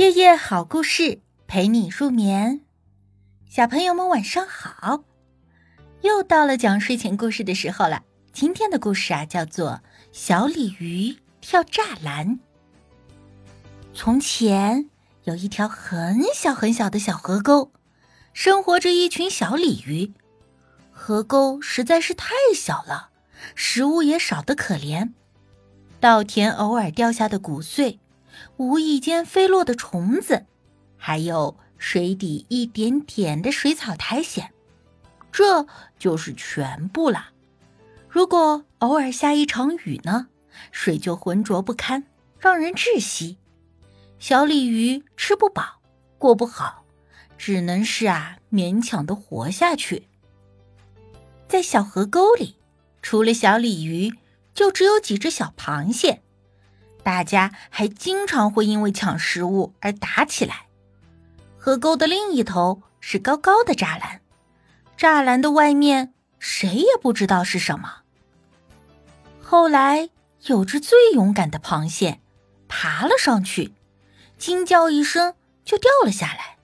夜夜好故事陪你入眠，小朋友们晚上好！又到了讲睡前故事的时候了。今天的故事啊，叫做《小鲤鱼跳栅栏》。从前有一条很小很小的小河沟，生活着一群小鲤鱼。河沟实在是太小了，食物也少得可怜。稻田偶尔掉下的谷穗。无意间飞落的虫子，还有水底一点点的水草苔藓，这就是全部了。如果偶尔下一场雨呢，水就浑浊不堪，让人窒息。小鲤鱼吃不饱，过不好，只能是啊勉强的活下去。在小河沟里，除了小鲤鱼，就只有几只小螃蟹。大家还经常会因为抢食物而打起来。河沟的另一头是高高的栅栏，栅栏的外面谁也不知道是什么。后来有只最勇敢的螃蟹爬了上去，惊叫一声就掉了下来。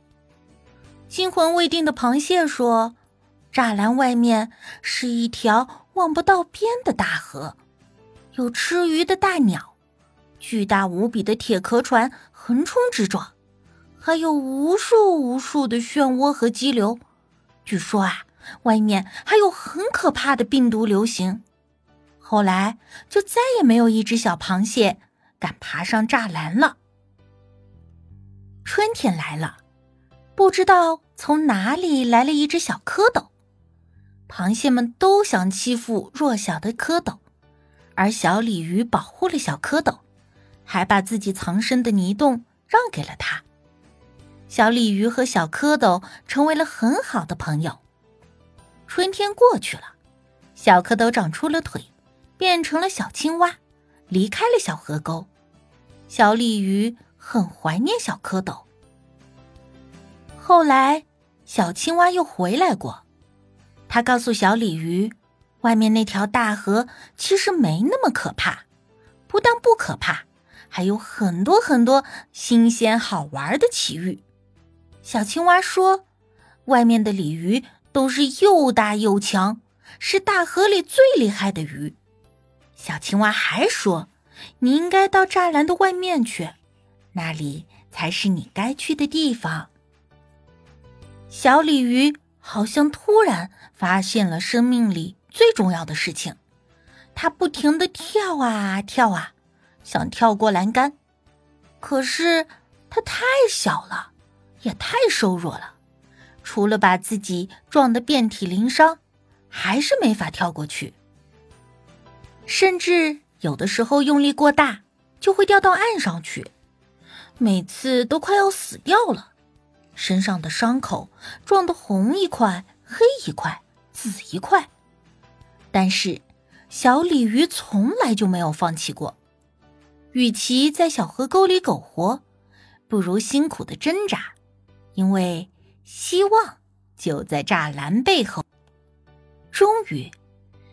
惊魂未定的螃蟹说：“栅栏外面是一条望不到边的大河，有吃鱼的大鸟。”巨大无比的铁壳船横冲直撞，还有无数无数的漩涡和激流。据说啊，外面还有很可怕的病毒流行。后来就再也没有一只小螃蟹敢爬上栅栏了。春天来了，不知道从哪里来了一只小蝌蚪。螃蟹们都想欺负弱小的蝌蚪，而小鲤鱼保护了小蝌蚪。还把自己藏身的泥洞让给了他。小鲤鱼和小蝌蚪成为了很好的朋友。春天过去了，小蝌蚪长出了腿，变成了小青蛙，离开了小河沟。小鲤鱼很怀念小蝌蚪。后来，小青蛙又回来过，他告诉小鲤鱼，外面那条大河其实没那么可怕，不但不可怕。还有很多很多新鲜好玩的奇遇。小青蛙说：“外面的鲤鱼都是又大又强，是大河里最厉害的鱼。”小青蛙还说：“你应该到栅栏的外面去，那里才是你该去的地方。”小鲤鱼好像突然发现了生命里最重要的事情，它不停的跳啊跳啊。想跳过栏杆，可是它太小了，也太瘦弱了，除了把自己撞得遍体鳞伤，还是没法跳过去。甚至有的时候用力过大，就会掉到岸上去，每次都快要死掉了，身上的伤口撞得红一块、黑一块、紫一块。但是小鲤鱼从来就没有放弃过。与其在小河沟里苟活，不如辛苦的挣扎，因为希望就在栅栏背后。终于，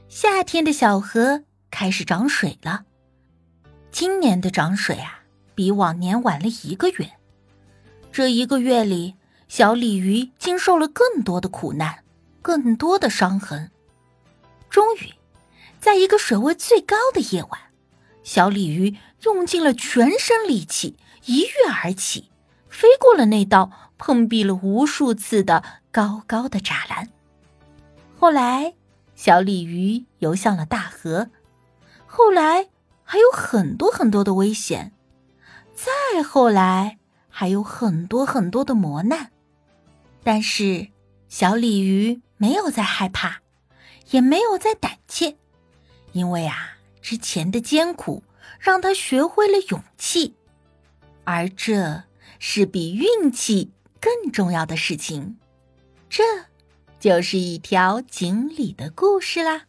夏天的小河开始涨水了。今年的涨水啊，比往年晚了一个月。这一个月里，小鲤鱼经受了更多的苦难，更多的伤痕。终于，在一个水位最高的夜晚。小鲤鱼用尽了全身力气，一跃而起，飞过了那道碰壁了无数次的高高的栅栏。后来，小鲤鱼游向了大河。后来，还有很多很多的危险。再后来，还有很多很多的磨难。但是，小鲤鱼没有再害怕，也没有再胆怯，因为啊。之前的艰苦让他学会了勇气，而这是比运气更重要的事情。这就是一条锦鲤的故事啦。